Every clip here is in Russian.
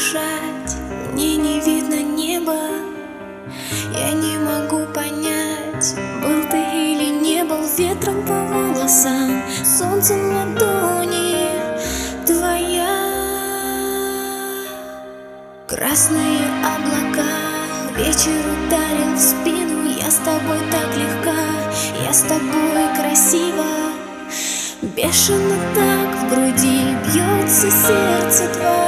дышать, мне не видно неба. Я не могу понять, был ты или не был Ветром по волосам, солнцем ладони Твоя. Красные облака, вечер ударил в спину. Я с тобой так легко, я с тобой красиво, Бешено так в груди бьется сердце твое.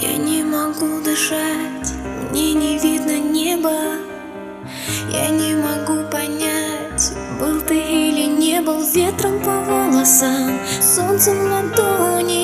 Я не могу дышать, мне не видно неба. Я не могу понять, был ты или не был Ветром по волосам, солнцем ладони